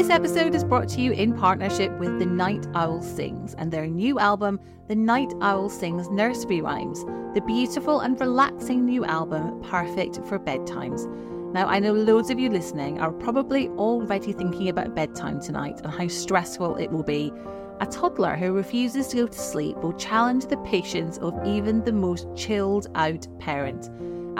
This episode is brought to you in partnership with The Night Owl Sings and their new album, The Night Owl Sings Nursery Rhymes, the beautiful and relaxing new album perfect for bedtimes. Now, I know loads of you listening are probably already thinking about bedtime tonight and how stressful it will be. A toddler who refuses to go to sleep will challenge the patience of even the most chilled out parent.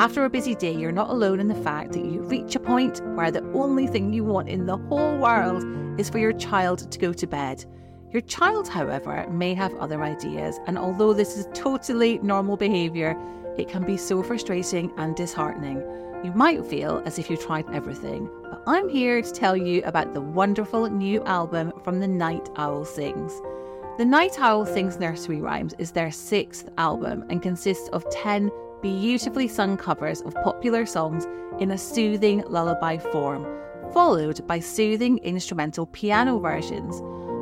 After a busy day, you're not alone in the fact that you reach a point where the only thing you want in the whole world is for your child to go to bed. Your child, however, may have other ideas, and although this is totally normal behaviour, it can be so frustrating and disheartening. You might feel as if you tried everything, but I'm here to tell you about the wonderful new album from The Night Owl Sings. The Night Owl Sings Nursery Rhymes is their sixth album and consists of 10 beautifully sung covers of popular songs in a soothing lullaby form, followed by soothing instrumental piano versions.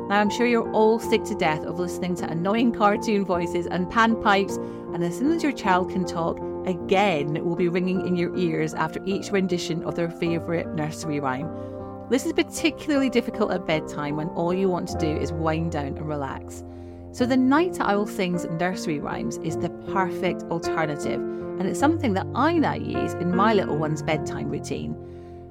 Now, I'm sure you're all sick to death of listening to annoying cartoon voices and panpipes, and as soon as your child can talk, again it will be ringing in your ears after each rendition of their favourite nursery rhyme. This is particularly difficult at bedtime when all you want to do is wind down and relax. So, the Night Owl Sings nursery rhymes is the perfect alternative, and it's something that I now use in my little one's bedtime routine.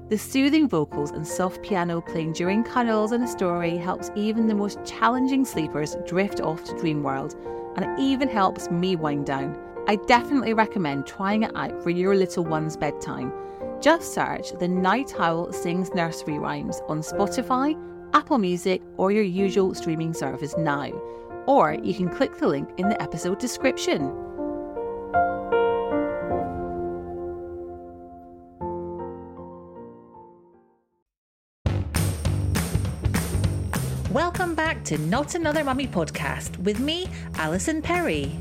The soothing vocals and soft piano playing during cuddles and a story helps even the most challenging sleepers drift off to dream world, and it even helps me wind down. I definitely recommend trying it out for your little one's bedtime. Just search The Night Owl Sings Nursery Rhymes on Spotify, Apple Music, or your usual streaming service now or you can click the link in the episode description. Welcome back to Not Another Mummy podcast with me, Alison Perry.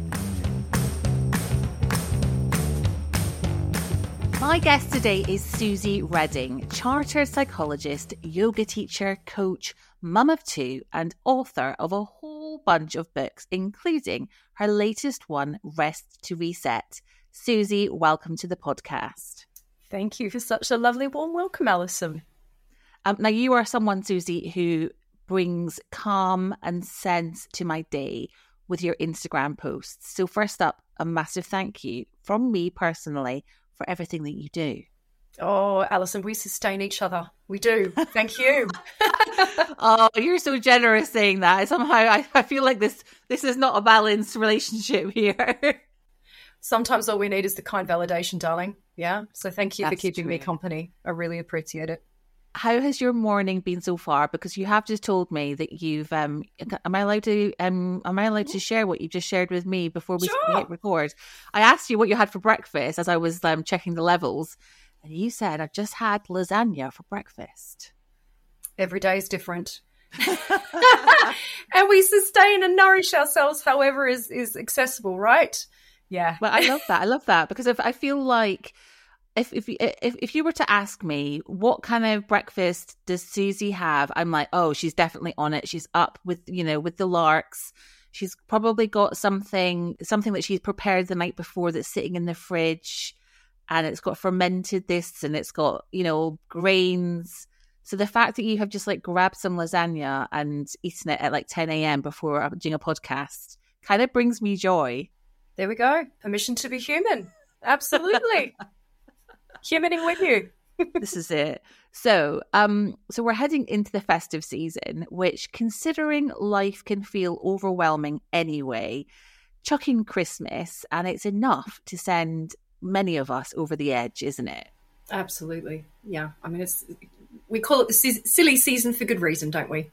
My guest today is Suzy Reading, chartered psychologist, yoga teacher, coach, mum of two, and author of a whole bunch of books, including her latest one, Rest to Reset. Suzy, welcome to the podcast. Thank you for such a lovely warm welcome, Alison. Um, now, you are someone, Suzy, who brings calm and sense to my day with your Instagram posts. So, first up, a massive thank you from me personally for everything that you do. Oh, Alison, we sustain each other. We do. Thank you. oh, you're so generous saying that. Somehow I, I feel like this this is not a balanced relationship here. Sometimes all we need is the kind validation, darling. Yeah. So thank you That's for keeping true. me company. I really appreciate it. How has your morning been so far? Because you have just told me that you've um am I allowed to um am I allowed to share what you just shared with me before we Sure. hit record? I asked you what you had for breakfast as I was um checking the levels. And you said I've just had lasagna for breakfast. Every day is different. and we sustain and nourish ourselves however is is accessible, right? Yeah. Well, I love that. I love that because if I feel like if if if if you were to ask me what kind of breakfast does Suzy have, I'm like, oh, she's definitely on it. She's up with you know with the larks. She's probably got something something that she's prepared the night before that's sitting in the fridge, and it's got fermented this and it's got you know grains. So the fact that you have just like grabbed some lasagna and eaten it at like 10 a.m. before doing a podcast kind of brings me joy. There we go. Permission to be human. absolutely. Humaning with you. this is it. So, um, so we're heading into the festive season, which, considering life can feel overwhelming anyway, chucking Christmas, and it's enough to send many of us over the edge, isn't it? Absolutely. Yeah. I mean, it's we call it the se- silly season for good reason, don't we?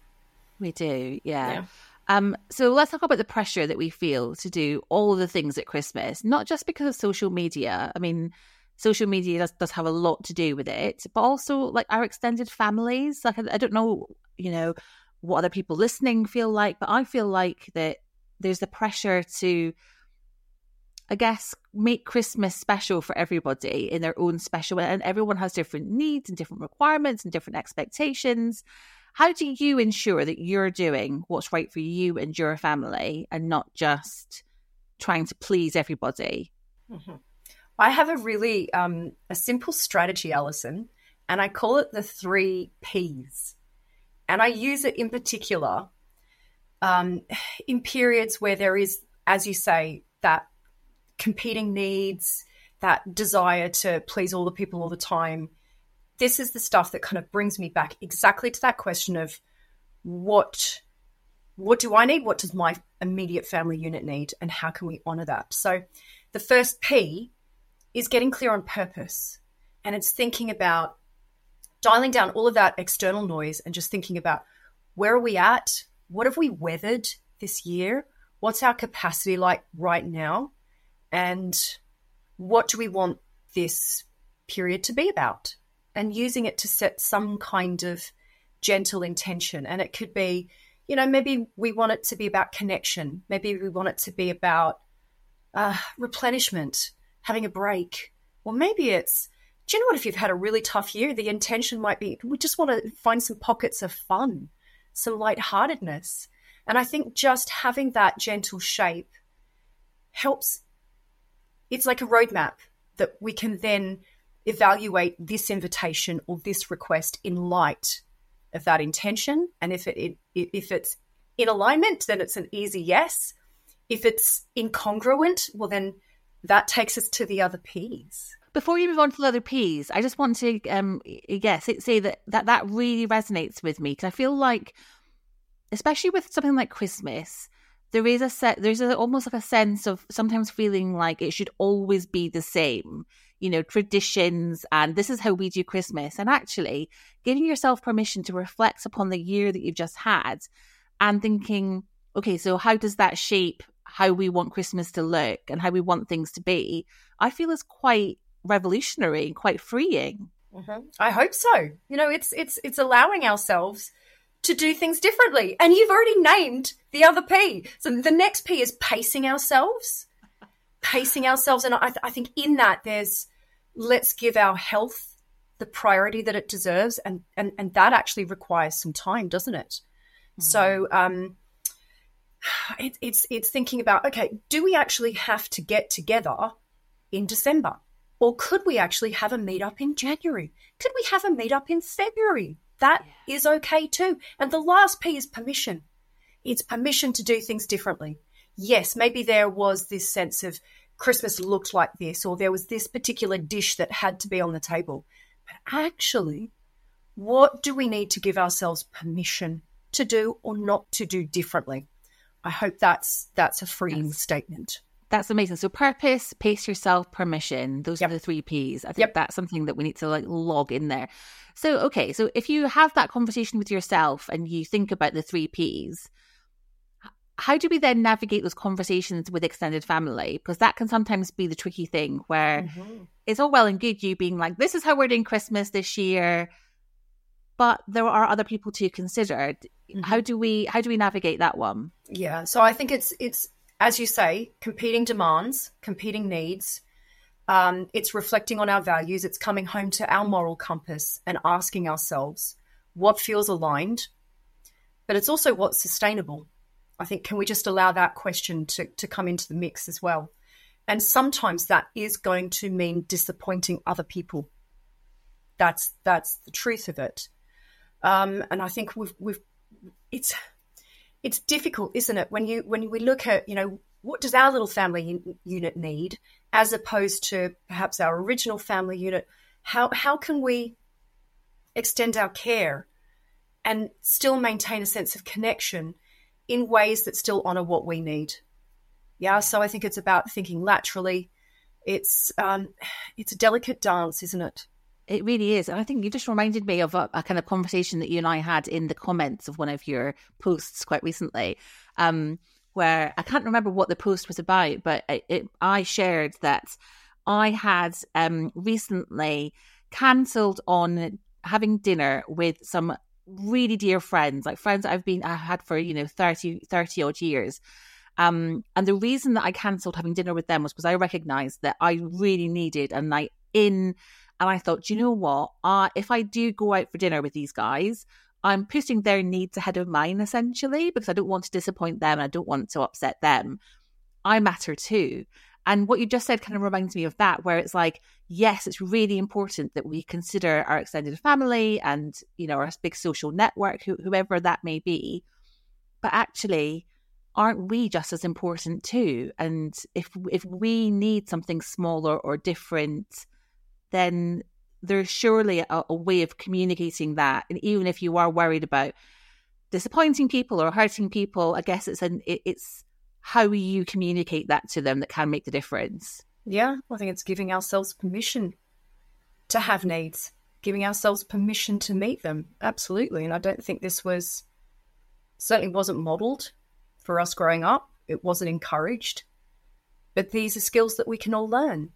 We do. Yeah. yeah. Um, so let's talk about the pressure that we feel to do all the things at Christmas, not just because of social media. I mean, social media does, does have a lot to do with it, but also like our extended families. Like, I, I don't know, you know, what other people listening feel like, but I feel like that there's the pressure to, I guess, make Christmas special for everybody in their own special way. And everyone has different needs and different requirements and different expectations. How do you ensure that you're doing what's right for you and your family and not just trying to please everybody? Mm-hmm. I have a really um, a simple strategy, Alison, and I call it the three P's. And I use it in particular um, in periods where there is, as you say, that competing needs, that desire to please all the people all the time. This is the stuff that kind of brings me back exactly to that question of what what do I need? What does my immediate family unit need? And how can we honor that? So the first P is getting clear on purpose. And it's thinking about dialing down all of that external noise and just thinking about where are we at? What have we weathered this year? What's our capacity like right now? And what do we want this period to be about? And using it to set some kind of gentle intention. And it could be, you know, maybe we want it to be about connection. Maybe we want it to be about uh, replenishment having a break. Or maybe it's, do you know what? If you've had a really tough year, the intention might be we just want to find some pockets of fun, some lightheartedness. And I think just having that gentle shape helps. It's like a roadmap that we can then evaluate this invitation or this request in light of that intention. And if it, it if it's in alignment, then it's an easy yes. If it's incongruent, well then that takes us to the other P's. Before you move on to the other P's, I just want to, um, yes, say that that, that really resonates with me because I feel like, especially with something like Christmas, there is a set, there's a, almost like a sense of sometimes feeling like it should always be the same, you know, traditions, and this is how we do Christmas. And actually, giving yourself permission to reflect upon the year that you've just had and thinking, okay, so how does that shape how we want Christmas to look and how we want things to be, I feel is quite revolutionary and quite freeing. Mm-hmm. I hope so. You know, it's it's it's allowing ourselves to do things differently. And you've already named the other P. So the next P is pacing ourselves. Pacing ourselves. And I, th- I think in that there's let's give our health the priority that it deserves. And, and, and that actually requires some time, doesn't it? Mm. So, um, it, it's it's thinking about okay, do we actually have to get together in December, or could we actually have a meetup in January? Could we have a meetup in February? That yeah. is okay too. And the last P is permission. It's permission to do things differently. Yes, maybe there was this sense of Christmas looked like this, or there was this particular dish that had to be on the table. But actually, what do we need to give ourselves permission to do or not to do differently? I hope that's that's a freeing yes. statement. That's amazing. So purpose, pace yourself, permission. Those yep. are the three P's. I think yep. that's something that we need to like log in there. So okay, so if you have that conversation with yourself and you think about the three P's, how do we then navigate those conversations with extended family? Because that can sometimes be the tricky thing where mm-hmm. it's all well and good you being like, this is how we're doing Christmas this year but there are other people to consider. Mm-hmm. How do we how do we navigate that one? Yeah, so I think it's it's as you say, competing demands, competing needs. Um, it's reflecting on our values. It's coming home to our moral compass and asking ourselves what feels aligned, but it's also what's sustainable. I think can we just allow that question to to come into the mix as well? And sometimes that is going to mean disappointing other people. That's that's the truth of it. Um, and I think we've we've it's it's difficult, isn't it? When you when we look at you know what does our little family unit need as opposed to perhaps our original family unit? How, how can we extend our care and still maintain a sense of connection in ways that still honor what we need? Yeah, so I think it's about thinking laterally. It's um, it's a delicate dance, isn't it? It really is. And I think you just reminded me of a, a, kind of conversation that you and I had in the comments of one of your posts quite recently, um, where I can't remember what the post was about, but it, it, I shared that I had um, recently cancelled on having dinner with some really dear friends, like friends I've been, I had for, you know, 30, 30 odd years. Um, and the reason that I cancelled having dinner with them was because I recognized that I really needed a night in and I thought, you know what? Uh, if I do go out for dinner with these guys, I'm putting their needs ahead of mine essentially because I don't want to disappoint them and I don't want to upset them. I matter too. And what you just said kind of reminds me of that, where it's like, yes, it's really important that we consider our extended family and, you know, our big social network, whoever that may be. But actually, aren't we just as important too? And if if we need something smaller or different, then there's surely a, a way of communicating that. And even if you are worried about disappointing people or hurting people, I guess it's an it, it's how you communicate that to them that can make the difference. Yeah, I think it's giving ourselves permission to have needs, giving ourselves permission to meet them. Absolutely. And I don't think this was certainly wasn't modeled for us growing up. It wasn't encouraged. But these are skills that we can all learn.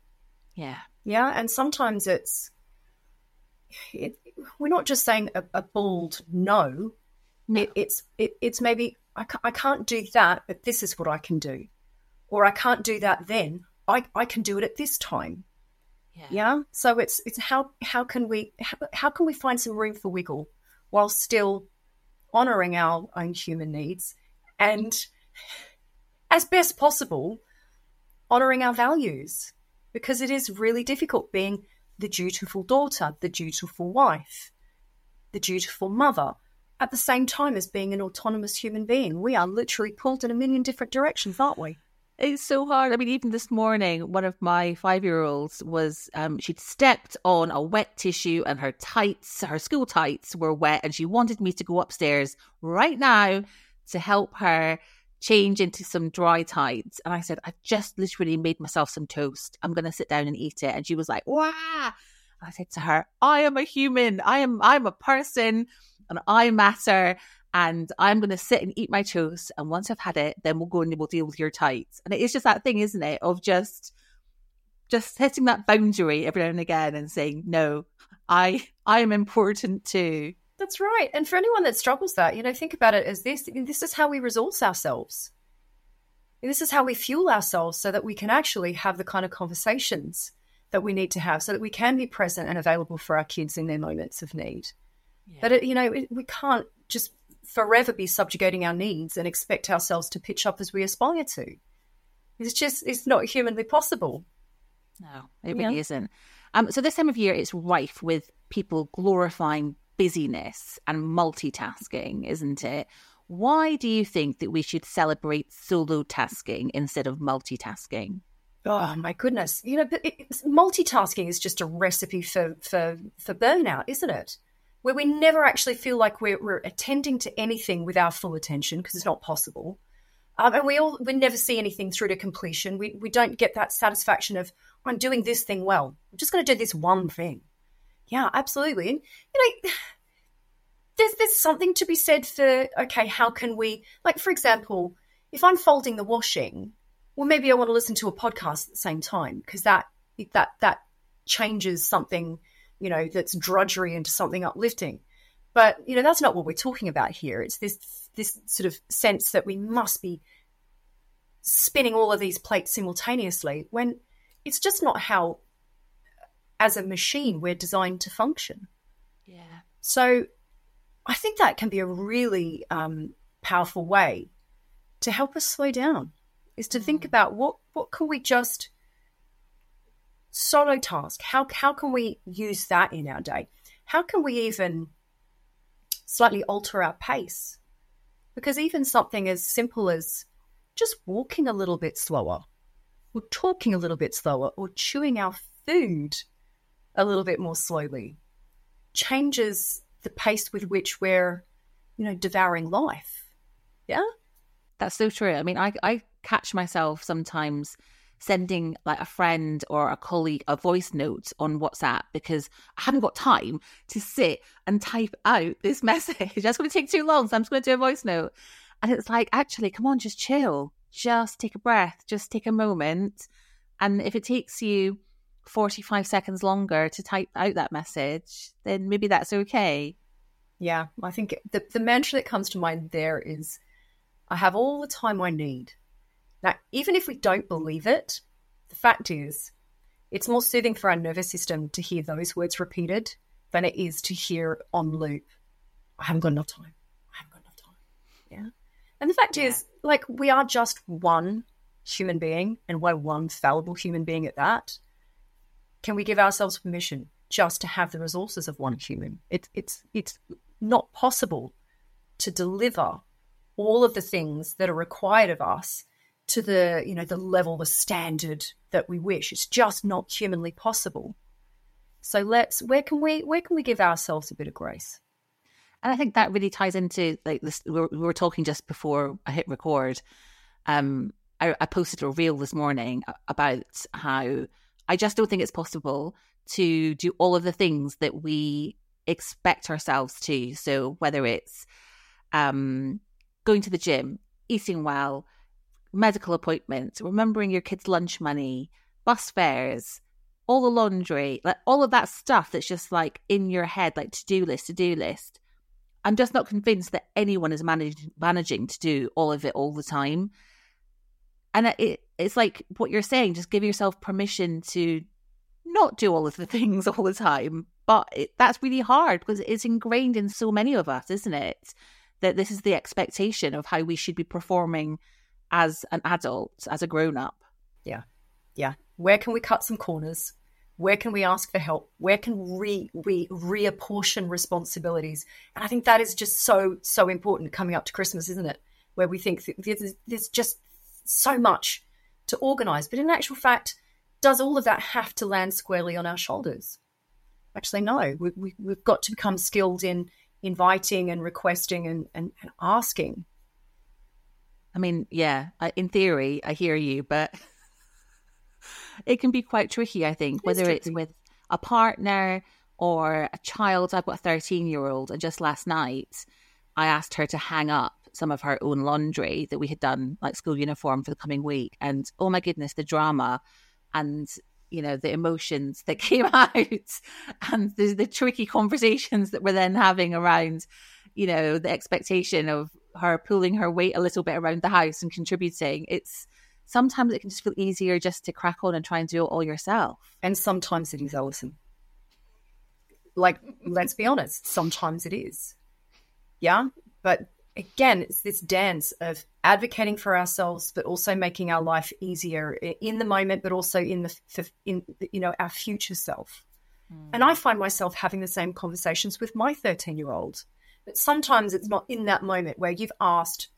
Yeah. Yeah. And sometimes it's, it, we're not just saying a, a bold no. no. It, it's it, it's maybe I can't, I can't do that, but this is what I can do, or I can't do that then. I, I can do it at this time. Yeah. yeah. So it's it's how how can we how, how can we find some room for wiggle while still honoring our own human needs and as best possible honoring our values because it is really difficult being the dutiful daughter, the dutiful wife, the dutiful mother, at the same time as being an autonomous human being. We are literally pulled in a million different directions, aren't we? It's so hard. I mean, even this morning, one of my five year olds was, um, she'd stepped on a wet tissue and her tights, her school tights were wet, and she wanted me to go upstairs right now to help her change into some dry tights. And I said, I've just literally made myself some toast. I'm going to sit down and eat it. And she was like, wow. I said to her, I am a human. I am, I'm a person and I matter. And I'm going to sit and eat my toast. And once I've had it, then we'll go and we'll deal with your tights. And it is just that thing, isn't it? Of just, just hitting that boundary every now and again and saying, no, I, I am important too. That's right. And for anyone that struggles that, you know, think about it as this this is how we resource ourselves. This is how we fuel ourselves so that we can actually have the kind of conversations that we need to have so that we can be present and available for our kids in their moments of need. Yeah. But, it, you know, it, we can't just forever be subjugating our needs and expect ourselves to pitch up as we aspire to. It's just, it's not humanly possible. No, it really yeah. isn't. Um, so this time of year, it's rife with people glorifying busyness and multitasking, isn't it? Why do you think that we should celebrate solo tasking instead of multitasking? Oh my goodness! You know, it, multitasking is just a recipe for for for burnout, isn't it? Where we never actually feel like we're, we're attending to anything with our full attention because it's not possible, um, and we all we never see anything through to completion. We we don't get that satisfaction of I'm doing this thing well. I'm just going to do this one thing. Yeah, absolutely. And, you know, there's, there's something to be said for, okay, how can we, like, for example, if I'm folding the washing, well, maybe I want to listen to a podcast at the same time because that, that, that changes something, you know, that's drudgery into something uplifting. But, you know, that's not what we're talking about here. It's this, this sort of sense that we must be spinning all of these plates simultaneously when it's just not how as a machine we're designed to function. Yeah. So I think that can be a really um, powerful way to help us slow down is to mm. think about what what can we just solo task how how can we use that in our day how can we even slightly alter our pace because even something as simple as just walking a little bit slower, or talking a little bit slower, or chewing our food a little bit more slowly changes the pace with which we're, you know, devouring life. Yeah. That's so true. I mean, I, I catch myself sometimes sending like a friend or a colleague a voice note on WhatsApp because I haven't got time to sit and type out this message. That's going to take too long. So I'm just going to do a voice note. And it's like, actually, come on, just chill. Just take a breath. Just take a moment. And if it takes you 45 seconds longer to type out that message, then maybe that's okay. Yeah, I think the, the mantra that comes to mind there is I have all the time I need. Now, even if we don't believe it, the fact is, it's more soothing for our nervous system to hear those words repeated than it is to hear on loop. I haven't got enough time. I haven't got enough time. Yeah. And the fact yeah. is, like, we are just one human being and we're one fallible human being at that. Can we give ourselves permission just to have the resources of one human? It, it's, it's not possible to deliver all of the things that are required of us to the you know the level the standard that we wish. It's just not humanly possible. So let's where can we where can we give ourselves a bit of grace? And i think that really ties into like this we were, we were talking just before i hit record. Um I, I posted a reel this morning about how i just don't think it's possible to do all of the things that we expect ourselves to so whether it's um going to the gym eating well medical appointments, remembering your kids' lunch money, bus fares, all the laundry, like all of that stuff that's just like in your head, like to do list, to do list. I'm just not convinced that anyone is managing managing to do all of it all the time. And it, it's like what you're saying, just give yourself permission to not do all of the things all the time. But it, that's really hard because it's ingrained in so many of us, isn't it? That this is the expectation of how we should be performing as an adult, as a grown up. Yeah. Yeah. Where can we cut some corners? Where can we ask for help? Where can we we reapportion responsibilities? And I think that is just so so important coming up to Christmas, isn't it? Where we think there's, there's just so much to organize, but in actual fact, does all of that have to land squarely on our shoulders? Actually, no. We, we, we've got to become skilled in inviting and requesting and, and, and asking I mean, yeah, in theory, I hear you, but it can be quite tricky, I think, whether it's, it's with a partner or a child. I've got a 13 year old, and just last night, I asked her to hang up some of her own laundry that we had done, like school uniform for the coming week. And oh my goodness, the drama and you know the emotions that came out and the, the tricky conversations that we're then having around you know the expectation of her pulling her weight a little bit around the house and contributing. It's sometimes it can just feel easier just to crack on and try and do it all yourself. And sometimes it is, Alison. Like, let's be honest, sometimes it is. Yeah. But again, it's this dance of advocating for ourselves, but also making our life easier in the moment, but also in the, in, you know, our future self. Mm. And I find myself having the same conversations with my 13 year old but sometimes it's not in that moment where you've asked,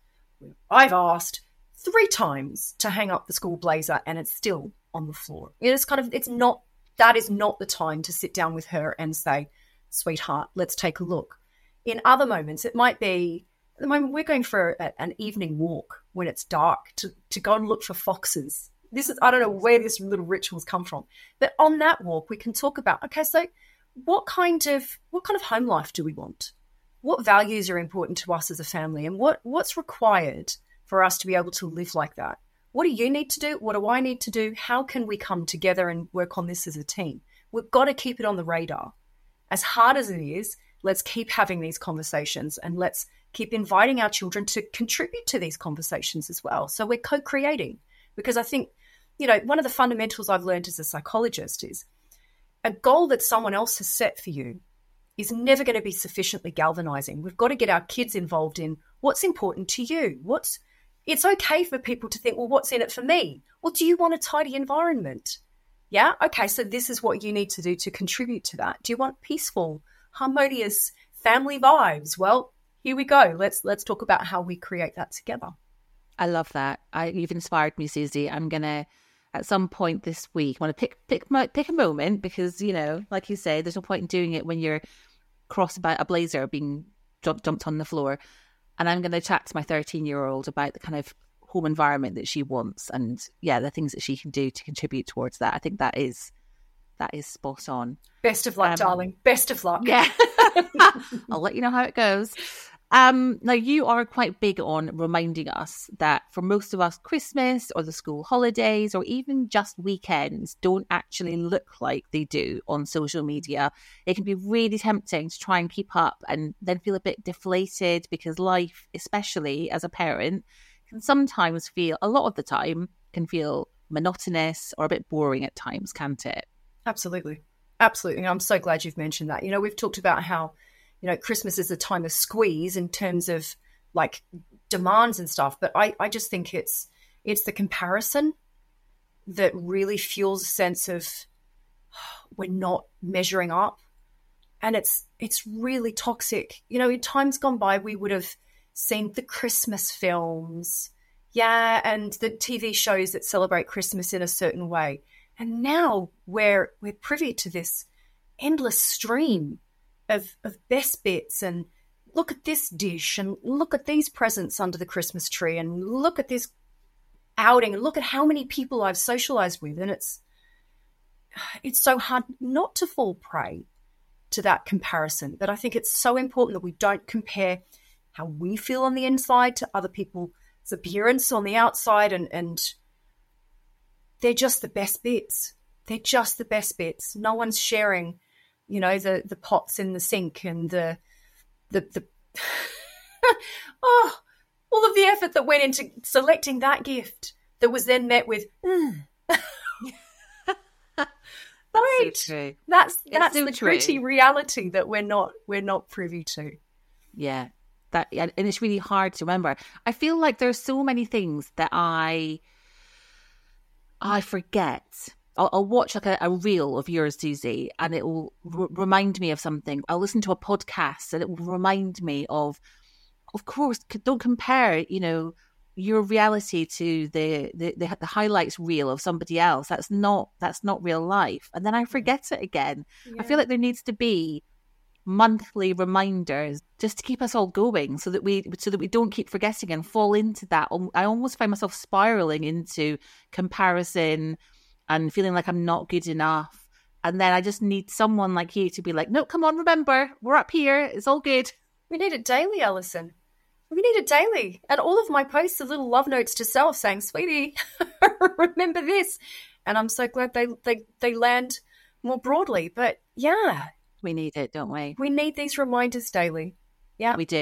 I've asked three times to hang up the school blazer and it's still on the floor. It's kind of, it's not, that is not the time to sit down with her and say, sweetheart, let's take a look. In other moments, it might be, the moment we're going for a, an evening walk when it's dark to, to go and look for foxes. This is, I don't know where this little rituals come from, but on that walk, we can talk about, okay, so what kind of, what kind of home life do we want? what values are important to us as a family? And what what's required for us to be able to live like that? What do you need to do? What do i need to do? How can we come together and work on this as a team? We've got to keep it on the radar. As hard as it is let's keep having these conversations and let's keep inviting our children to contribute to these conversations as well so we're co-creating because i think you know one of the fundamentals i've learned as a psychologist is a goal that someone else has set for you is never going to be sufficiently galvanizing. We've got to get our kids involved in what's important to you. What's it's okay for people to think, well, what's in it for me? Well, do you want a tidy environment? Yeah. Okay. So this is what you need to do to contribute to that. Do you want peaceful, harmonious family vibes? Well, here we go. Let's let's talk about how we create that together. I love that. I, you've inspired me, Suzy. I'm gonna at some point this week I want to pick pick pick a moment because you know, like you say, there's no point in doing it when you're cross about a blazer being jump, jumped on the floor. And I'm going to chat to my 13 year old about the kind of home environment that she wants and yeah, the things that she can do to contribute towards that. I think that is that is spot on. Best of luck, um, darling. Best of luck. Yeah. I'll let you know how it goes. Um, now, you are quite big on reminding us that for most of us, Christmas or the school holidays or even just weekends don't actually look like they do on social media. It can be really tempting to try and keep up and then feel a bit deflated because life, especially as a parent, can sometimes feel, a lot of the time, can feel monotonous or a bit boring at times, can't it? Absolutely. Absolutely. I'm so glad you've mentioned that. You know, we've talked about how you know, Christmas is a time of squeeze in terms of like demands and stuff. But I, I just think it's it's the comparison that really fuels a sense of we're not measuring up. And it's it's really toxic. You know, in times gone by we would have seen the Christmas films, yeah, and the TV shows that celebrate Christmas in a certain way. And now we're we're privy to this endless stream of, of best bits and look at this dish and look at these presents under the Christmas tree and look at this outing and look at how many people I've socialized with. And it's it's so hard not to fall prey to that comparison. But I think it's so important that we don't compare how we feel on the inside to other people's appearance on the outside and, and they're just the best bits. They're just the best bits. No one's sharing you know the the pots in the sink and the the the oh all of the effort that went into selecting that gift that was then met with mm. right. so that's that's so the true. gritty reality that we're not we're not privy to. Yeah. That and it's really hard to remember. I feel like there's so many things that i i forget I'll, I'll watch like a, a, reel of yours, Suzy, and it will r- remind me of something. I'll listen to a podcast, and it will remind me of, of course, don't compare, you know, your reality to the, the the, the highlights reel of somebody else. That's not that's not real life. And then I mm-hmm. forget it again. Yeah. I feel like there needs to be monthly reminders just to keep us all going so that we so that we don't keep forgetting and fall into that i almost find myself spiraling into comparison and feeling like I'm not good enough. And then I just need someone like you to be like, no, come on, remember, we're up here. It's all good. We need it daily, Alison. We need it daily. And all of my posts are little love notes to self saying, sweetie, remember this. And I'm so glad they, they, they land more broadly. But yeah. We need it, don't we? We need these reminders daily. Yeah. We do.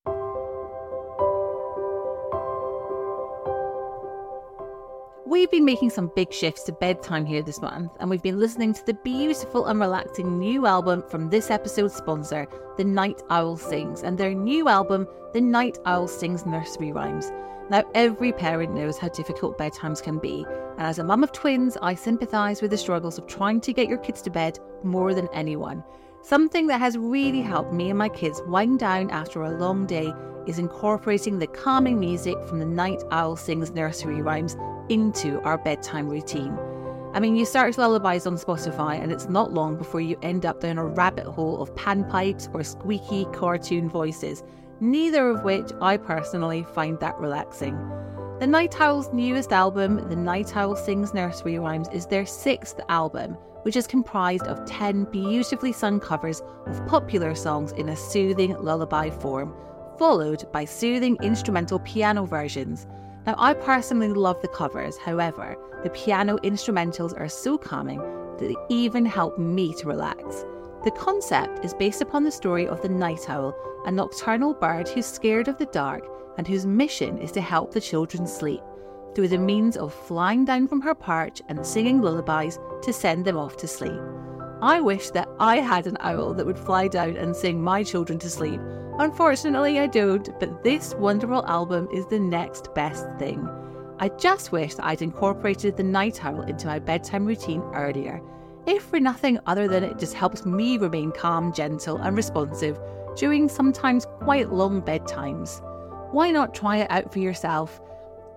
We've been making some big shifts to bedtime here this month, and we've been listening to the beautiful and relaxing new album from this episode's sponsor, The Night Owl Sings, and their new album, The Night Owl Sings Nursery Rhymes. Now, every parent knows how difficult bedtimes can be, and as a mum of twins, I sympathise with the struggles of trying to get your kids to bed more than anyone. Something that has really helped me and my kids wind down after a long day is incorporating the calming music from the Night Owl Sings nursery rhymes into our bedtime routine. I mean, you search lullabies on Spotify, and it's not long before you end up down a rabbit hole of panpipes or squeaky cartoon voices, neither of which I personally find that relaxing. The Night Owl's newest album, The Night Owl Sings Nursery Rhymes, is their sixth album, which is comprised of 10 beautifully sung covers of popular songs in a soothing lullaby form, followed by soothing instrumental piano versions. Now, I personally love the covers, however, the piano instrumentals are so calming that they even help me to relax. The concept is based upon the story of the night owl, a nocturnal bird who's scared of the dark and whose mission is to help the children sleep through the means of flying down from her perch and singing lullabies to send them off to sleep. I wish that I had an owl that would fly down and sing my children to sleep. Unfortunately, I don't, but this wonderful album is the next best thing. I just wish that I'd incorporated the night owl into my bedtime routine earlier, if for nothing other than it just helps me remain calm, gentle, and responsive during sometimes quite long bedtimes. Why not try it out for yourself?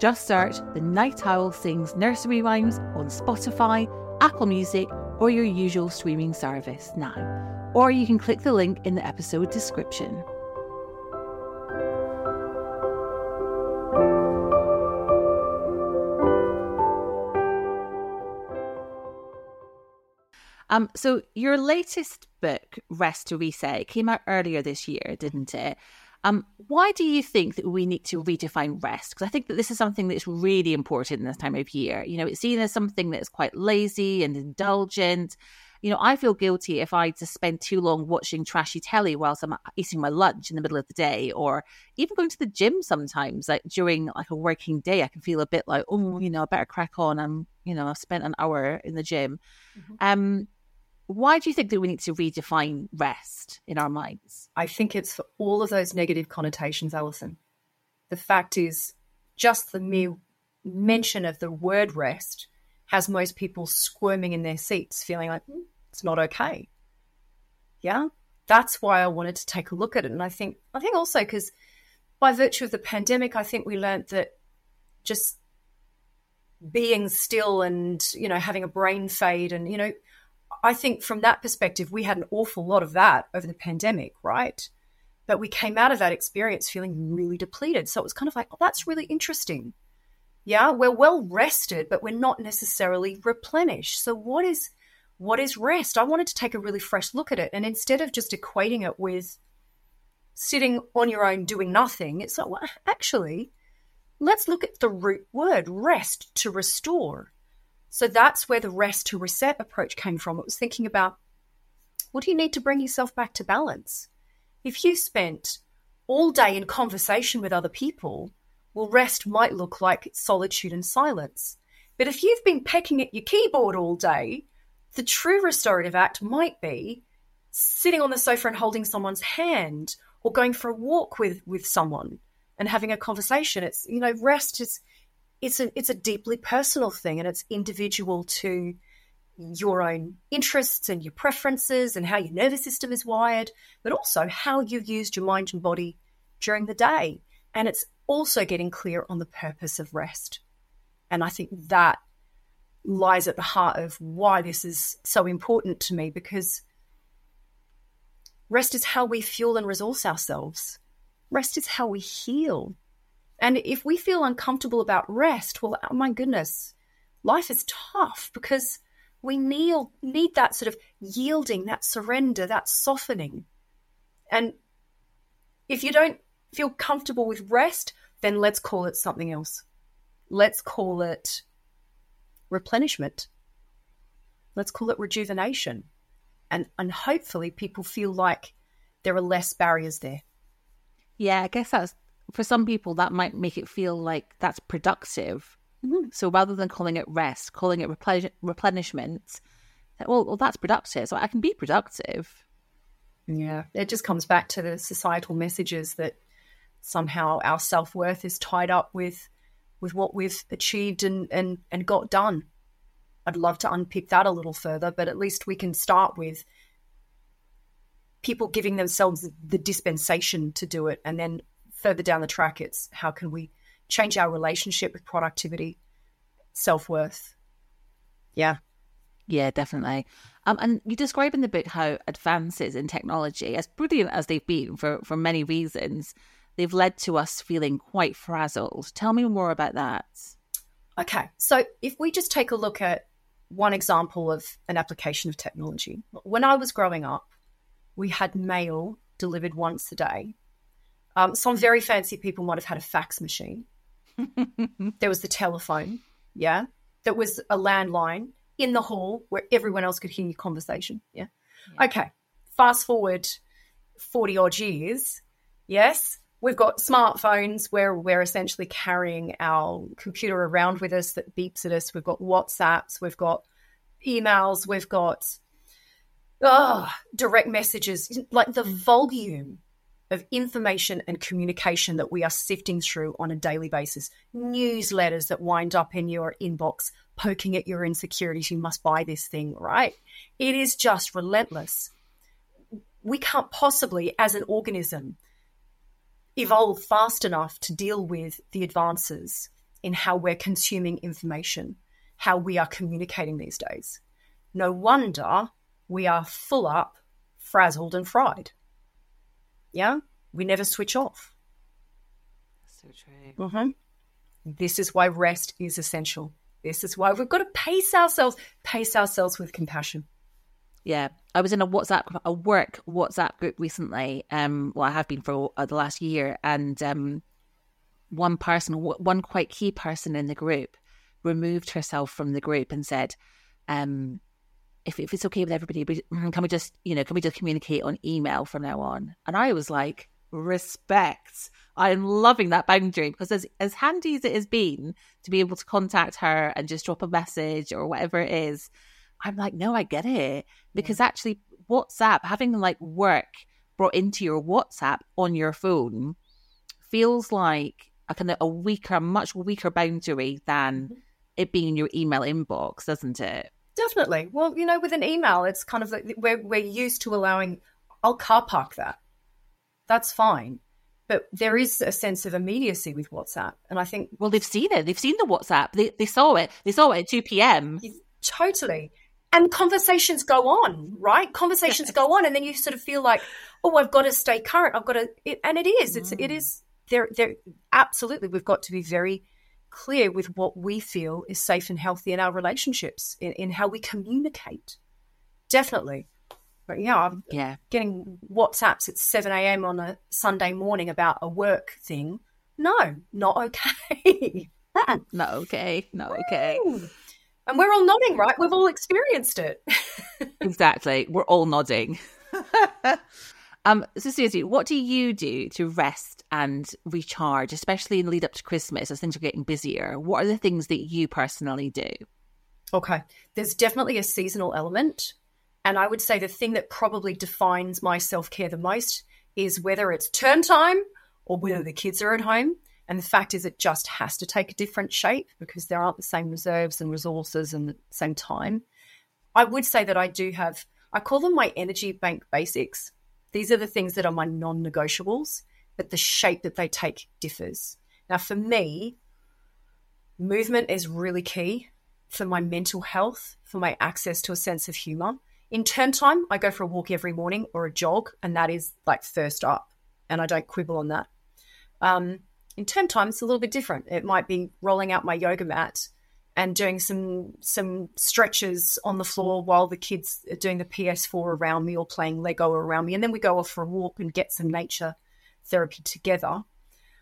Just search The Night Owl Sings Nursery Rhymes on Spotify, Apple Music, or your usual streaming service now. Or you can click the link in the episode description. Um, so your latest book, Rest to Reset, came out earlier this year, didn't it? Um, why do you think that we need to redefine rest? Because I think that this is something that's really important in this time of year. You know, it's seen as something that's quite lazy and indulgent. You know, I feel guilty if I just spend too long watching trashy telly whilst I'm eating my lunch in the middle of the day, or even going to the gym sometimes. Like during like a working day, I can feel a bit like, oh, you know, I better crack on. I'm, you know, I've spent an hour in the gym. Mm-hmm. Um, why do you think that we need to redefine rest in our minds? I think it's for all of those negative connotations, Alison. The fact is, just the mere mention of the word rest has most people squirming in their seats, feeling like mm, it's not okay. Yeah, that's why I wanted to take a look at it, and I think I think also because by virtue of the pandemic, I think we learned that just being still and you know having a brain fade and you know I think from that perspective, we had an awful lot of that over the pandemic, right? But we came out of that experience feeling really depleted. So it was kind of like, oh, that's really interesting. Yeah, we're well rested, but we're not necessarily replenished. So what is what is rest? I wanted to take a really fresh look at it. And instead of just equating it with sitting on your own doing nothing, it's like, well, actually, let's look at the root word rest to restore. So that's where the rest to reset approach came from. It was thinking about what do you need to bring yourself back to balance? If you spent all day in conversation with other people, well, rest might look like solitude and silence. But if you've been pecking at your keyboard all day, the true restorative act might be sitting on the sofa and holding someone's hand or going for a walk with, with someone and having a conversation. It's, you know, rest is it's a it's a deeply personal thing and it's individual to your own interests and your preferences and how your nervous system is wired, but also how you've used your mind and body during the day. And it's also getting clear on the purpose of rest. And I think that lies at the heart of why this is so important to me because rest is how we fuel and resource ourselves. Rest is how we heal. And if we feel uncomfortable about rest, well, oh my goodness, life is tough because we need, need that sort of yielding, that surrender, that softening. And if you don't feel comfortable with rest, then let's call it something else. Let's call it replenishment. Let's call it rejuvenation. And, and hopefully people feel like there are less barriers there. Yeah, I guess that's for some people that might make it feel like that's productive. Mm-hmm. So rather than calling it rest, calling it replen- replenishment, well, well, that's productive. So I can be productive. Yeah, it just comes back to the societal messages that somehow our self worth is tied up with with what we've achieved and, and and got done. I'd love to unpick that a little further, but at least we can start with people giving themselves the dispensation to do it and then further down the track, it's how can we change our relationship with productivity, self worth, Yeah. Yeah, definitely. Um, and you describe in the book how advances in technology, as brilliant as they've been for, for many reasons, they've led to us feeling quite frazzled. Tell me more about that. Okay. So if we just take a look at one example of an application of technology, when I was growing up, we had mail delivered once a day. Um, some very fancy people might have had a fax machine. there was the telephone, yeah. There was a landline in the hall where everyone else could hear your conversation, yeah. yeah. Okay, fast forward 40 odd years, yes, we've got smartphones where we're essentially carrying our computer around with us that beeps at us. We've got WhatsApps, we've got emails, we've got oh, direct messages, like the volume of information and communication that we are sifting through on a daily basis, newsletters that wind up in your inbox, poking at your insecurities. You must buy this thing, right? It is just relentless. We can't possibly, as an organism, evolve fast enough to deal with the advances in how we're consuming information, how we are communicating these days. No wonder we are full up, frazzled, and fried. Yeah, we never switch off. So true. Mm-hmm. This is why rest is essential. This is why we've got to pace ourselves, pace ourselves with compassion. Yeah, I was in a WhatsApp, a work WhatsApp group recently. Um, well, I have been for uh, the last year, and um, one person, one quite key person in the group, removed herself from the group and said, um, if, if it's okay with everybody, mm, can we just, you know, can we just communicate on email from now on? And I was like, respect. I'm loving that boundary because as, as handy as it has been to be able to contact her and just drop a message or whatever it is, I'm like, no, I get it. Because yeah. actually, WhatsApp, having like work brought into your WhatsApp on your phone feels like a kind of a weaker, much weaker boundary than mm-hmm. it being in your email inbox, doesn't it? Definitely. Well, you know, with an email, it's kind of like we're, we're used to allowing, I'll car park that. That's fine. But there is a sense of immediacy with WhatsApp. And I think. Well, they've seen it. They've seen the WhatsApp. They, they saw it. They saw it at 2 p.m. Totally. And conversations go on, right? Conversations go on. And then you sort of feel like, oh, I've got to stay current. I've got to. It, and it is. It's, mm. it is. There, there, absolutely. We've got to be very clear with what we feel is safe and healthy in our relationships, in, in how we communicate. Definitely. But yeah, I'm yeah. getting WhatsApps at 7 a.m. on a Sunday morning about a work thing. No, not okay. not okay. Not okay. And we're all nodding, right? We've all experienced it. exactly. We're all nodding. Um, so Suzy, what do you do to rest and recharge, especially in the lead up to Christmas as things are getting busier? What are the things that you personally do? Okay, there's definitely a seasonal element, and I would say the thing that probably defines my self care the most is whether it's term time or whether the kids are at home. And the fact is, it just has to take a different shape because there aren't the same reserves and resources and the same time. I would say that I do have, I call them my energy bank basics. These are the things that are my non negotiables, but the shape that they take differs. Now, for me, movement is really key for my mental health, for my access to a sense of humor. In term time, I go for a walk every morning or a jog, and that is like first up, and I don't quibble on that. Um, in term time, it's a little bit different. It might be rolling out my yoga mat and doing some some stretches on the floor while the kids are doing the PS4 around me or playing Lego around me, and then we go off for a walk and get some nature therapy together.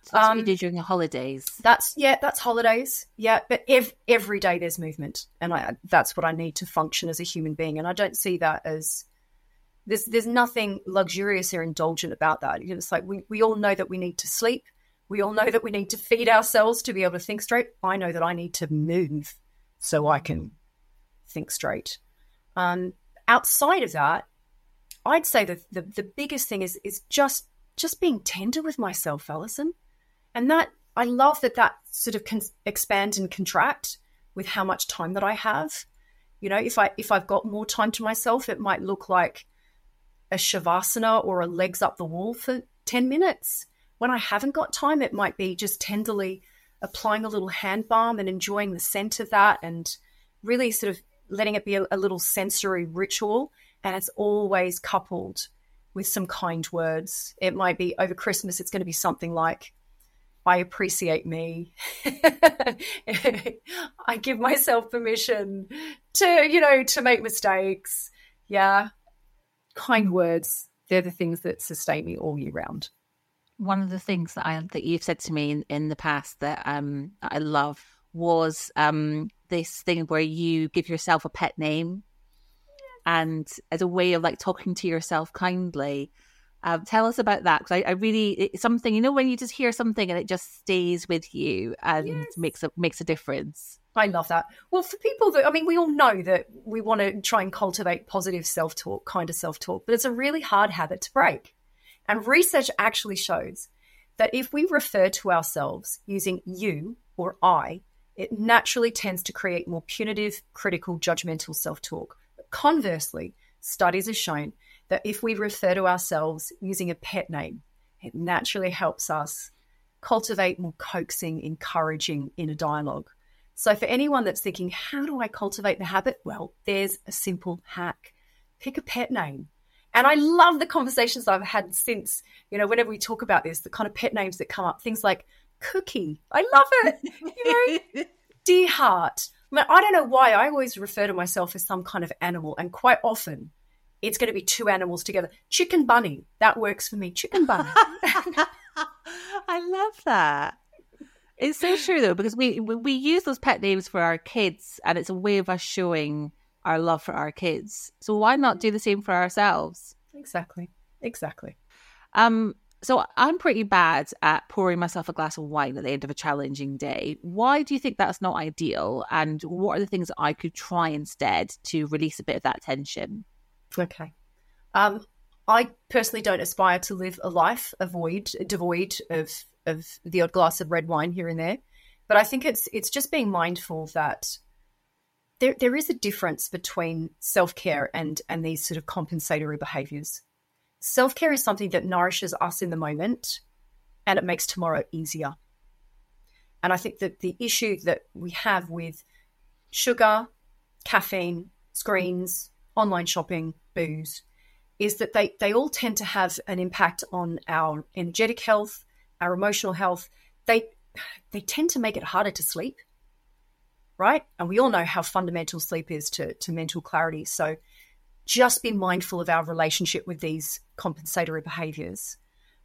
So that's um, what you do during the holidays. That's yeah, that's holidays. Yeah, but ev- every day there's movement, and I, that's what I need to function as a human being. And I don't see that as there's there's nothing luxurious or indulgent about that. It's like we we all know that we need to sleep we all know that we need to feed ourselves to be able to think straight. I know that I need to move so I can think straight. Um, outside of that, I'd say that the, the biggest thing is is just just being tender with myself, Alison, and that I love that that sort of can expand and contract with how much time that I have. You know, if I if I've got more time to myself, it might look like a shavasana or a legs up the wall for ten minutes. When I haven't got time, it might be just tenderly applying a little hand balm and enjoying the scent of that and really sort of letting it be a, a little sensory ritual, and it's always coupled with some kind words. It might be over Christmas, it's going to be something like, I appreciate me. I give myself permission to, you know, to make mistakes. Yeah. Kind words. They're the things that sustain me all year round. One of the things that I that you've said to me in, in the past that um I love was um this thing where you give yourself a pet name and as a way of like talking to yourself kindly. Um, tell us about that because I, I, really it's something you know when you just hear something and it just stays with you and yes. makes a makes a difference. I love that. Well, for people that I mean, we all know that we want to try and cultivate positive self talk, kind of self talk, but it's a really hard habit to break. And research actually shows that if we refer to ourselves using you or I, it naturally tends to create more punitive, critical, judgmental self talk. Conversely, studies have shown that if we refer to ourselves using a pet name, it naturally helps us cultivate more coaxing, encouraging inner dialogue. So, for anyone that's thinking, how do I cultivate the habit? Well, there's a simple hack pick a pet name. And I love the conversations I've had since, you know, whenever we talk about this, the kind of pet names that come up, things like Cookie. I love it. You know, Dear Heart. I, mean, I don't know why I always refer to myself as some kind of animal, and quite often it's going to be two animals together. Chicken bunny, that works for me. Chicken bunny. I love that. It's so true though because we we use those pet names for our kids, and it's a way of us showing our love for our kids. So why not do the same for ourselves? Exactly. Exactly. Um. So I'm pretty bad at pouring myself a glass of wine at the end of a challenging day. Why do you think that's not ideal? And what are the things that I could try instead to release a bit of that tension? Okay. Um, I personally don't aspire to live a life avoid devoid of of the odd glass of red wine here and there, but I think it's it's just being mindful that there there is a difference between self care and and these sort of compensatory behaviors. Self care is something that nourishes us in the moment, and it makes tomorrow easier. And I think that the issue that we have with sugar, caffeine, screens, online shopping, booze, is that they, they all tend to have an impact on our energetic health, our emotional health. They they tend to make it harder to sleep, right? And we all know how fundamental sleep is to, to mental clarity. So just be mindful of our relationship with these compensatory behaviors.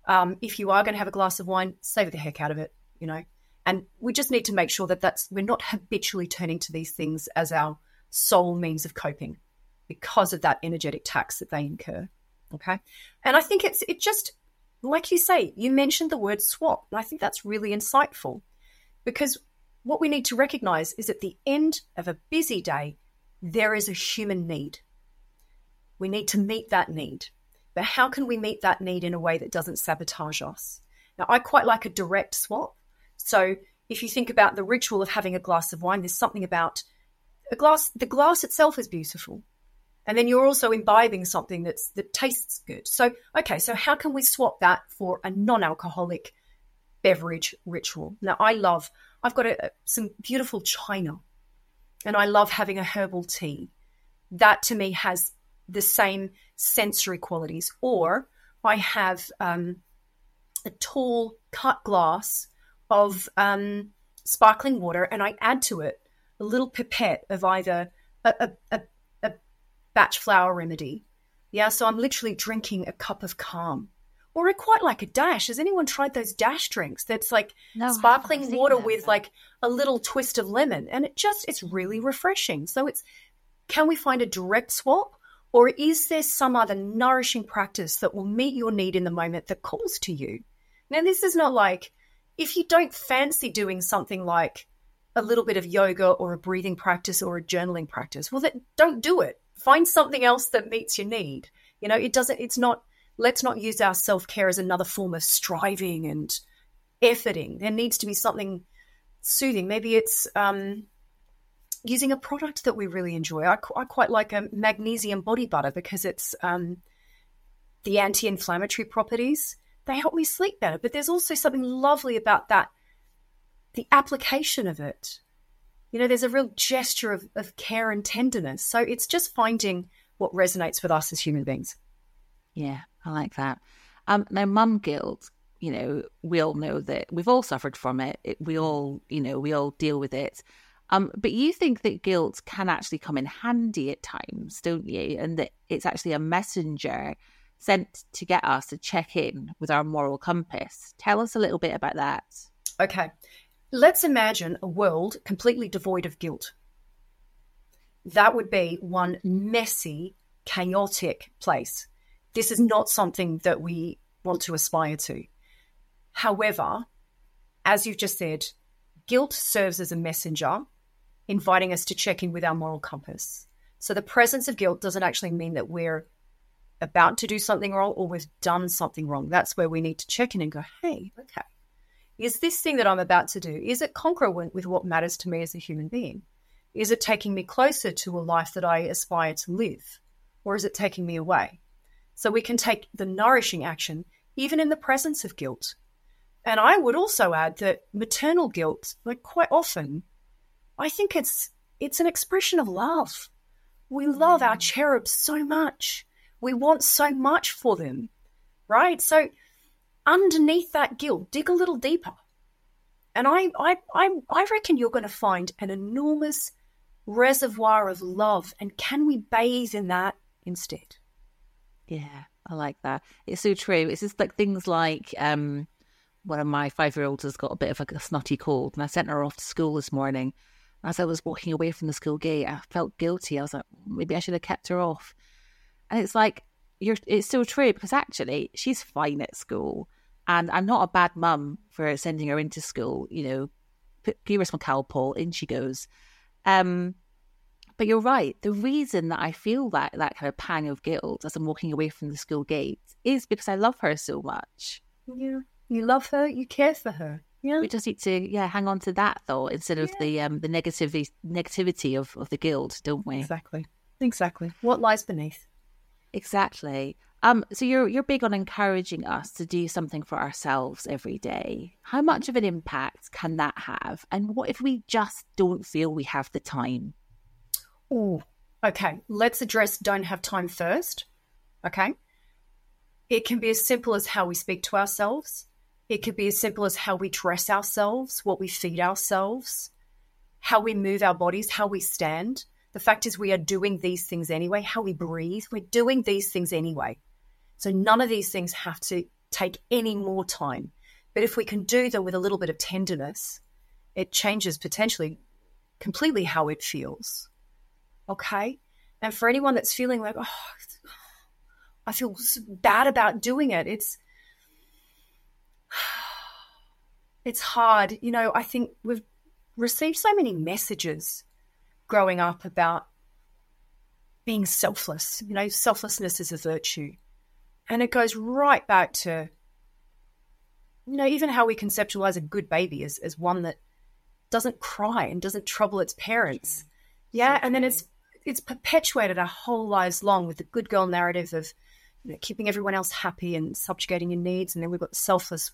Um, if you are going to have a glass of wine, savor the heck out of it, you know. And we just need to make sure that that's we're not habitually turning to these things as our sole means of coping because of that energetic tax that they incur. Okay. And I think it's it just like you say, you mentioned the word swap. And I think that's really insightful because what we need to recognize is at the end of a busy day, there is a human need. We need to meet that need. But how can we meet that need in a way that doesn't sabotage us? Now, I quite like a direct swap. So if you think about the ritual of having a glass of wine, there's something about a glass, the glass itself is beautiful and then you're also imbibing something that's that tastes good. So, okay, so how can we swap that for a non-alcoholic beverage ritual? Now, I love. I've got a, some beautiful china, and I love having a herbal tea. That to me has the same sensory qualities. Or I have um, a tall cut glass of um, sparkling water, and I add to it a little pipette of either a, a, a Bach flower remedy. Yeah, so I'm literally drinking a cup of calm. Or quite like a dash. Has anyone tried those dash drinks? That's like no, sparkling water that, with like a little twist of lemon. And it just, it's really refreshing. So it's, can we find a direct swap? Or is there some other nourishing practice that will meet your need in the moment that calls to you? Now, this is not like if you don't fancy doing something like a little bit of yoga or a breathing practice or a journaling practice, well, then don't do it find something else that meets your need. You know, it doesn't, it's not, let's not use our self care as another form of striving and efforting. There needs to be something soothing. Maybe it's um, using a product that we really enjoy. I, I quite like a magnesium body butter because it's um, the anti inflammatory properties. They help me sleep better. But there's also something lovely about that the application of it You know, there's a real gesture of, of care and tenderness. So it's just finding what resonates with us as human beings. Yeah, I like that. Um, now, mum guilt, you know, we all know that we've all suffered from it. it. We all, you know, we all deal with it. Um, but you think that guilt can actually come in handy at times, don't you? And that it's actually a messenger sent to get us to check in with our moral compass. Tell us a little bit about that. Okay. Let's imagine a world completely devoid of guilt. That would be one messy, chaotic place. This is not something that we want to aspire to. However, as you've just said, guilt serves as a messenger, inviting us to check in with our moral compass. So the presence of guilt doesn't actually mean that we're about to do something wrong or we've done something wrong. That's where we need to check in and go, hey, okay, is this thing that I'm about to do, is it congruent with what matters to me as a human being? Is it taking me closer to a life that I aspire to live? Or is it taking me away? So we can take the nourishing action even in the presence of guilt. And I would also add that maternal guilt, like quite often, I think it's it's an expression of love. We love our mm. cherubs so much. We want so much for them, right? So underneath that guilt, dig a little deeper. And I, I, I, I reckon you're going to find an enormous reservoir of love. And can we bathe in that instead? Yeah, I like that. It's so true. It's just like things like um, one of my five year olds has got a bit of a, snotty cold, and I sent her off to school this morning. As I was walking away from the school gate, I felt guilty. I was like, maybe I should have kept her off. And it's like, you're, it's so true because actually she's fine at school. And I'm not a bad mum for sending her into school. You know, give her some Calpol, in she goes. Um, but you're right. The reason that I feel that that kind of pang of guilt as I'm walking away from the school gate is because I love her so much. Yeah, you love her, you care for her. Yeah, we just need to yeah hang on to that thought instead of yeah. the um the negativity negativity of of the guilt, don't we? Exactly, exactly. What lies beneath? Exactly. Um, so you're you're big on encouraging us to do something for ourselves every day. How much of an impact can that have? And what if we just don't feel we have the time? Oh, okay. Let's address don't have time first. Okay. It can be as simple as how we speak to ourselves. It could be as simple as how we dress ourselves, what we feed ourselves, how we move our bodies, how we stand. The fact is, we are doing these things anyway. How we breathe, we're doing these things anyway. So none of these things have to take any more time. But if we can do them with a little bit of tenderness, it changes potentially completely how it feels. Okay? And for anyone that's feeling like, oh, I feel bad about doing it, it's it's hard. You know, I think we've received so many messages growing up about being selfless. You know, selflessness is a virtue. And it goes right back to, you know, even how we conceptualize a good baby as, as one that doesn't cry and doesn't trouble its parents. Yeah. And then it's it's perpetuated our whole lives long with the good girl narrative of you know, keeping everyone else happy and subjugating your needs. And then we've got selfless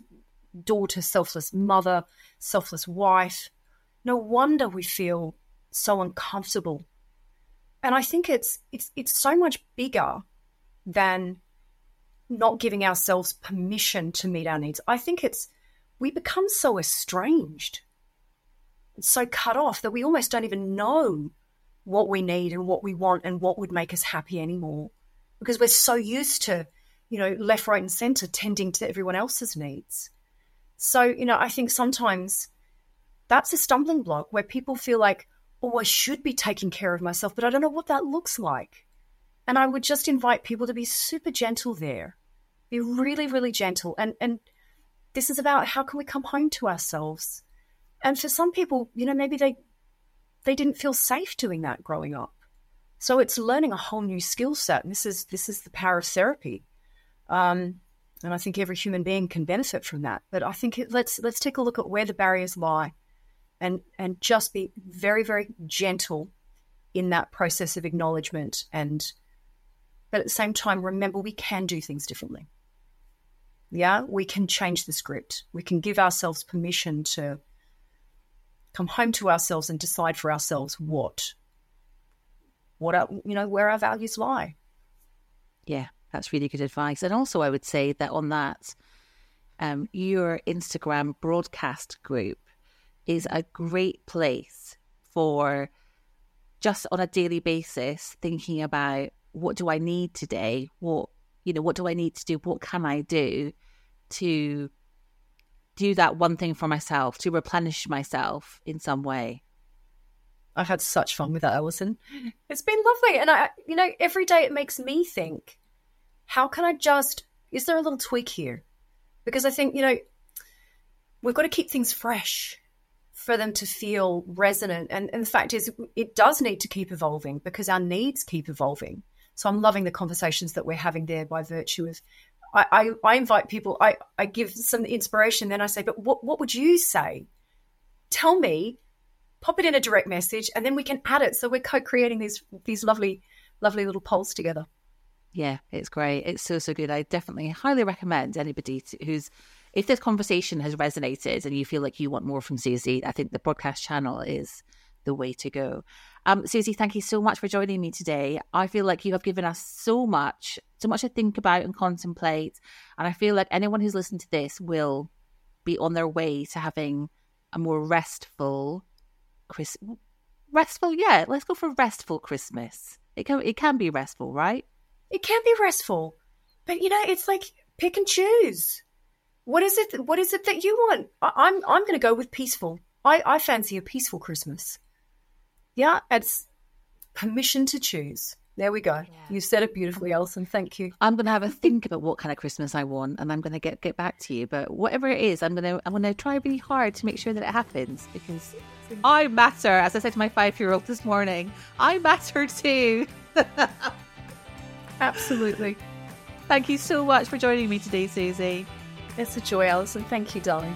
daughter, selfless mother, selfless wife. No wonder we feel so uncomfortable. And I think it's it's it's so much bigger than not giving ourselves permission to meet our needs. I think it's we become so estranged, so cut off that we almost don't even know what we need and what we want and what would make us happy anymore because we're so used to, you know, left, right, and center tending to everyone else's needs. So, you know, I think sometimes that's a stumbling block where people feel like, oh, I should be taking care of myself, but I don't know what that looks like. And I would just invite people to be super gentle there. Be really, really gentle. And and this is about how can we come home to ourselves. And for some people, you know, maybe they they didn't feel safe doing that growing up. So it's learning a whole new skill set. And this is this is the power of therapy. Um, and I think every human being can benefit from that. But I think it, let's let's take a look at where the barriers lie and and just be very very gentle in that process of acknowledgement and but at the same time remember we can do things differently yeah we can change the script we can give ourselves permission to come home to ourselves and decide for ourselves what what are you know where our values lie. Yeah that's really good advice. And also i would say that on that um, your instagram broadcast group is a great place for just on a daily basis thinking about what do i need today? What you know what do i need to do? What can i do to do that one thing for myself to replenish myself in some way. I've had such fun with that, Alison. It's been lovely. And I, you know, every day it makes me think, how can I just, is there a little tweak here? Because I think, you know, we've got to keep things fresh for them to feel resonant. And, and the fact is, it does need to keep evolving because our needs keep evolving. So I'm loving the conversations that we're having there by virtue of I, I, I invite people, I, I give some inspiration, then I say, but what, what would you say? Tell me, pop it in a direct message, and then we can add it. So we're co-creating these these lovely, lovely little polls together. Yeah, it's great. It's so so good. I definitely highly recommend anybody to, who's if this conversation has resonated and you feel like you want more from Suzy, I think the broadcast channel is the way to go. Um, Suzy, thank you so much for joining me today. I feel like you have given us so much, so much to think about and contemplate. And I feel like anyone who's listened to this will be on their way to having a more restful Christmas. Restful, yeah. Let's go for a restful Christmas. It can it can be restful, right? It can be restful, but you know, it's like pick and choose. What is it? What is it that you want? I, I'm I'm going to go with peaceful. I I fancy a peaceful Christmas. Yeah, it's permission to choose. There we go. Yeah. You said it beautifully, Alison. Thank you. I'm going to have a think about what kind of Christmas I want, and I'm going to get get back to you. But whatever it is, I'm going to I'm going to try really hard to make sure that it happens because I matter. As I said to my five year old this morning, I matter too. Absolutely. Thank you so much for joining me today, Suzy. It's a joy, Alison. Thank you, darling.